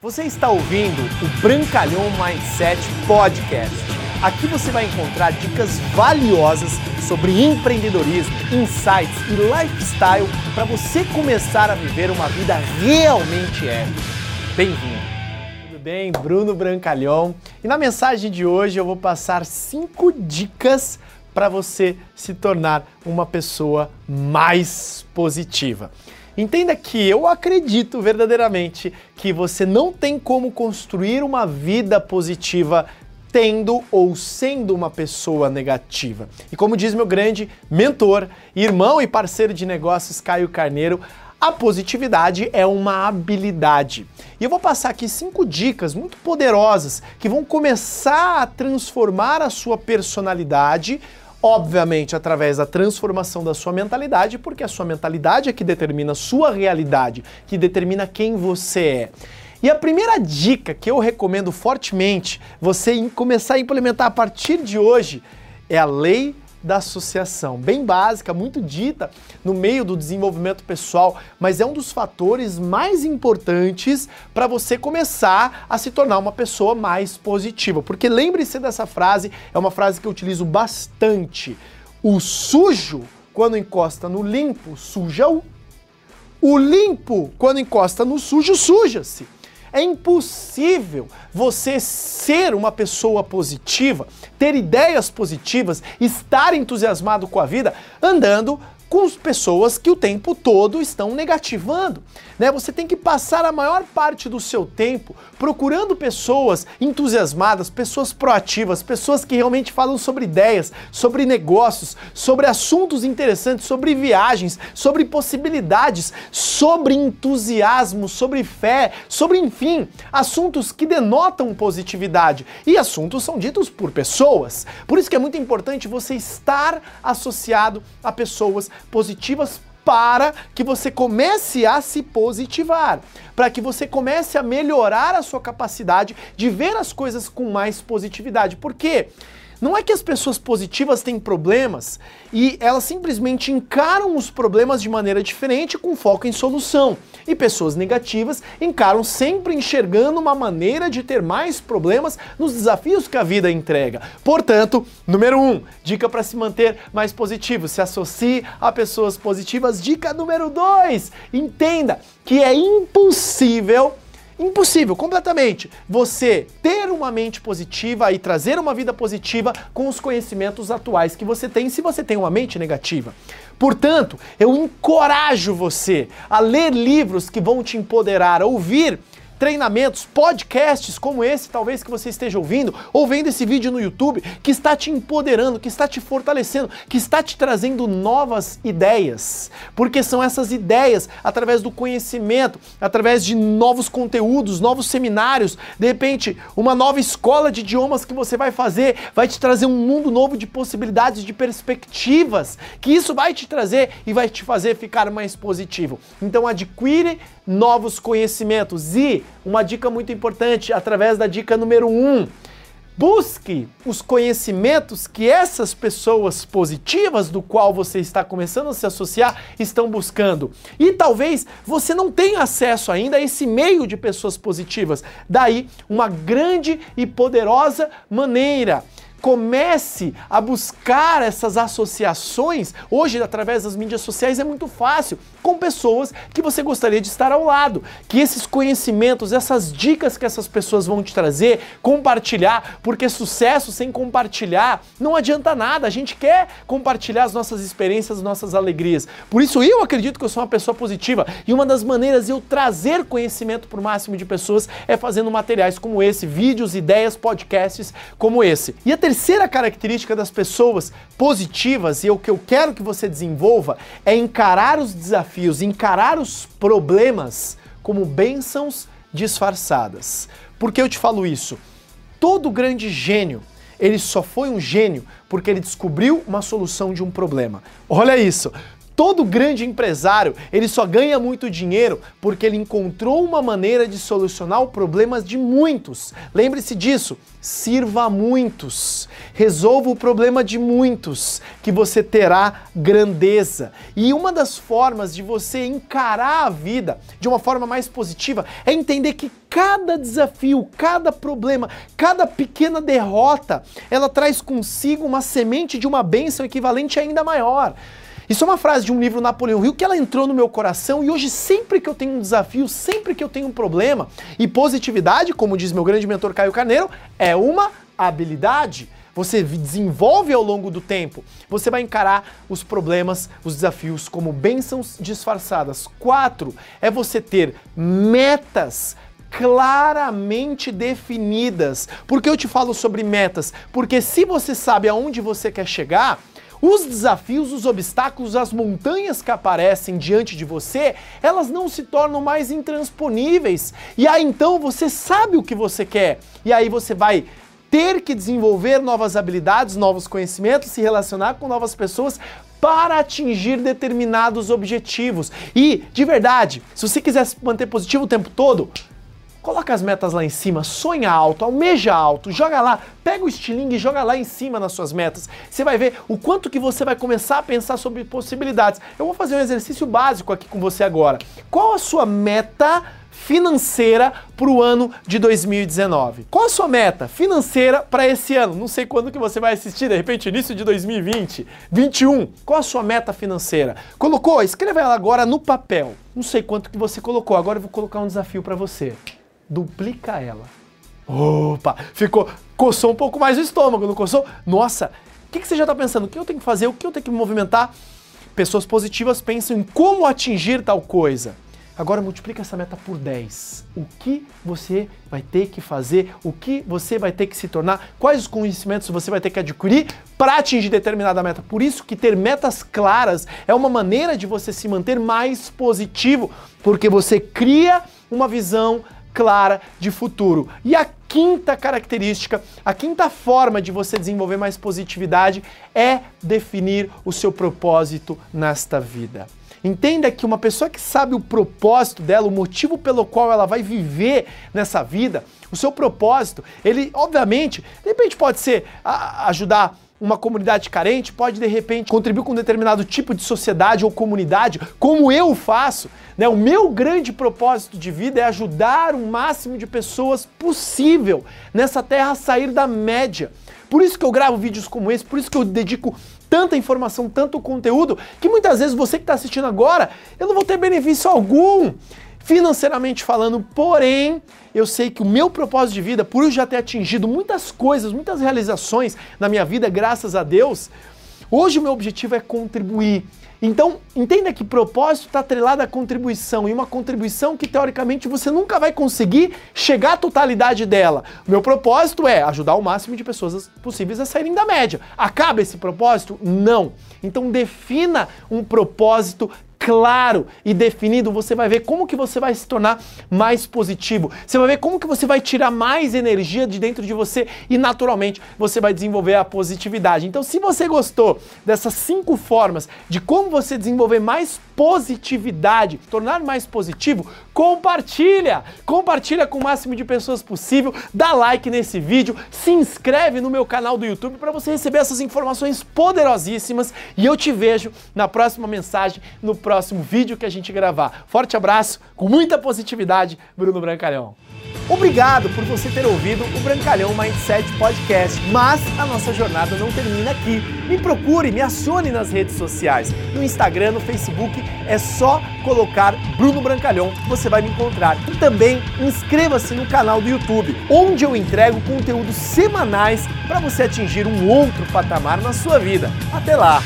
Você está ouvindo o Brancalhão Mindset Podcast. Aqui você vai encontrar dicas valiosas sobre empreendedorismo, insights e lifestyle para você começar a viver uma vida realmente épica. Bem-vindo! Tudo bem? Bruno Brancalhão. E na mensagem de hoje eu vou passar cinco dicas para você se tornar uma pessoa mais positiva. Entenda que eu acredito verdadeiramente que você não tem como construir uma vida positiva tendo ou sendo uma pessoa negativa. E como diz meu grande mentor, irmão e parceiro de negócios Caio Carneiro, a positividade é uma habilidade. E eu vou passar aqui cinco dicas muito poderosas que vão começar a transformar a sua personalidade obviamente através da transformação da sua mentalidade, porque a sua mentalidade é que determina a sua realidade, que determina quem você é. E a primeira dica que eu recomendo fortemente você começar a implementar a partir de hoje é a lei da associação, bem básica, muito dita no meio do desenvolvimento pessoal, mas é um dos fatores mais importantes para você começar a se tornar uma pessoa mais positiva. Porque lembre-se dessa frase, é uma frase que eu utilizo bastante. O sujo, quando encosta no limpo, suja-o. O limpo, quando encosta no sujo, suja-se. É impossível você ser uma pessoa positiva, ter ideias positivas, estar entusiasmado com a vida andando com pessoas que o tempo todo estão negativando. Né? Você tem que passar a maior parte do seu tempo procurando pessoas entusiasmadas, pessoas proativas, pessoas que realmente falam sobre ideias, sobre negócios, sobre assuntos interessantes, sobre viagens, sobre possibilidades, sobre entusiasmo, sobre fé, sobre enfim, assuntos que denotam positividade. E assuntos são ditos por pessoas. Por isso que é muito importante você estar associado a pessoas positivas para que você comece a se positivar, para que você comece a melhorar a sua capacidade de ver as coisas com mais positividade. Por quê? Não é que as pessoas positivas têm problemas e elas simplesmente encaram os problemas de maneira diferente com foco em solução. E pessoas negativas encaram sempre enxergando uma maneira de ter mais problemas nos desafios que a vida entrega. Portanto, número um, dica para se manter mais positivo: se associe a pessoas positivas. Dica número dois, entenda que é impossível Impossível, completamente, você ter uma mente positiva e trazer uma vida positiva com os conhecimentos atuais que você tem, se você tem uma mente negativa. Portanto, eu encorajo você a ler livros que vão te empoderar, a ouvir treinamentos, podcasts como esse, talvez que você esteja ouvindo, ou vendo esse vídeo no YouTube, que está te empoderando, que está te fortalecendo, que está te trazendo novas ideias. Porque são essas ideias, através do conhecimento, através de novos conteúdos, novos seminários, de repente, uma nova escola de idiomas que você vai fazer, vai te trazer um mundo novo de possibilidades, de perspectivas, que isso vai te trazer e vai te fazer ficar mais positivo. Então adquire novos conhecimentos e uma dica muito importante, através da dica número 1. Um, busque os conhecimentos que essas pessoas positivas do qual você está começando a se associar estão buscando. E talvez você não tenha acesso ainda a esse meio de pessoas positivas. Daí, uma grande e poderosa maneira Comece a buscar essas associações. Hoje, através das mídias sociais, é muito fácil com pessoas que você gostaria de estar ao lado. Que esses conhecimentos, essas dicas que essas pessoas vão te trazer, compartilhar, porque sucesso sem compartilhar não adianta nada. A gente quer compartilhar as nossas experiências, as nossas alegrias. Por isso, eu acredito que eu sou uma pessoa positiva e uma das maneiras de eu trazer conhecimento para o máximo de pessoas é fazendo materiais como esse, vídeos, ideias, podcasts como esse. E a terceira característica das pessoas positivas, e é o que eu quero que você desenvolva, é encarar os desafios, encarar os problemas como bênçãos disfarçadas. Por que eu te falo isso? Todo grande gênio, ele só foi um gênio porque ele descobriu uma solução de um problema. Olha isso! Todo grande empresário, ele só ganha muito dinheiro porque ele encontrou uma maneira de solucionar os problemas de muitos. Lembre-se disso, sirva a muitos, resolva o problema de muitos, que você terá grandeza. E uma das formas de você encarar a vida de uma forma mais positiva é entender que cada desafio, cada problema, cada pequena derrota, ela traz consigo uma semente de uma bênção equivalente ainda maior. Isso é uma frase de um livro Napoleão Hill que ela entrou no meu coração e hoje sempre que eu tenho um desafio, sempre que eu tenho um problema, e positividade, como diz meu grande mentor Caio Carneiro, é uma habilidade. Você desenvolve ao longo do tempo. Você vai encarar os problemas, os desafios como bênçãos disfarçadas. Quatro é você ter metas claramente definidas. Por que eu te falo sobre metas? Porque se você sabe aonde você quer chegar, os desafios, os obstáculos, as montanhas que aparecem diante de você, elas não se tornam mais intransponíveis. E aí então você sabe o que você quer. E aí você vai ter que desenvolver novas habilidades, novos conhecimentos, se relacionar com novas pessoas para atingir determinados objetivos. E, de verdade, se você quiser se manter positivo o tempo todo, Coloca as metas lá em cima, sonha alto, almeja alto, joga lá, pega o estilingue e joga lá em cima nas suas metas. Você vai ver o quanto que você vai começar a pensar sobre possibilidades. Eu vou fazer um exercício básico aqui com você agora. Qual a sua meta financeira para o ano de 2019. Qual a sua meta financeira para esse ano? Não sei quando que você vai assistir, de repente início de 2020, 21. Qual a sua meta financeira? Colocou? Escreva ela agora no papel. Não sei quanto que você colocou. Agora eu vou colocar um desafio para você duplica ela. Opa, ficou, coçou um pouco mais o estômago, não coçou? Nossa, o que, que você já está pensando? O que eu tenho que fazer? O que eu tenho que me movimentar? Pessoas positivas pensam em como atingir tal coisa. Agora multiplica essa meta por 10. O que você vai ter que fazer? O que você vai ter que se tornar? Quais os conhecimentos você vai ter que adquirir para atingir determinada meta? Por isso que ter metas claras é uma maneira de você se manter mais positivo, porque você cria uma visão clara de futuro. E a quinta característica, a quinta forma de você desenvolver mais positividade é definir o seu propósito nesta vida. Entenda que uma pessoa que sabe o propósito dela, o motivo pelo qual ela vai viver nessa vida, o seu propósito, ele obviamente, de repente pode ser ajudar uma comunidade carente, pode de repente contribuir com um determinado tipo de sociedade ou comunidade, como eu faço. Né? O meu grande propósito de vida é ajudar o máximo de pessoas possível nessa terra a sair da média. Por isso que eu gravo vídeos como esse, por isso que eu dedico tanta informação, tanto conteúdo, que muitas vezes você que está assistindo agora, eu não vou ter benefício algum financeiramente falando, porém, eu sei que o meu propósito de vida, por eu já ter atingido muitas coisas, muitas realizações na minha vida, graças a Deus, hoje o meu objetivo é contribuir. Então, entenda que propósito está atrelado à contribuição, e uma contribuição que teoricamente você nunca vai conseguir chegar à totalidade dela. O meu propósito é ajudar o máximo de pessoas possíveis a saírem da média. Acaba esse propósito? Não. Então defina um propósito claro e definido, você vai ver como que você vai se tornar mais positivo. Você vai ver como que você vai tirar mais energia de dentro de você e naturalmente você vai desenvolver a positividade. Então, se você gostou dessas cinco formas de como você desenvolver mais positividade, tornar mais positivo, compartilha! Compartilha com o máximo de pessoas possível, dá like nesse vídeo, se inscreve no meu canal do YouTube para você receber essas informações poderosíssimas e eu te vejo na próxima mensagem, no próximo vídeo que a gente gravar. Forte abraço, com muita positividade, Bruno Brancalhão. Obrigado por você ter ouvido o Brancalhão Mindset Podcast, mas a nossa jornada não termina aqui. Me procure, me acione nas redes sociais. No Instagram, no Facebook, é só colocar Bruno Brancalhão, você vai me encontrar. E também inscreva-se no canal do YouTube, onde eu entrego conteúdos semanais para você atingir um outro patamar na sua vida. Até lá!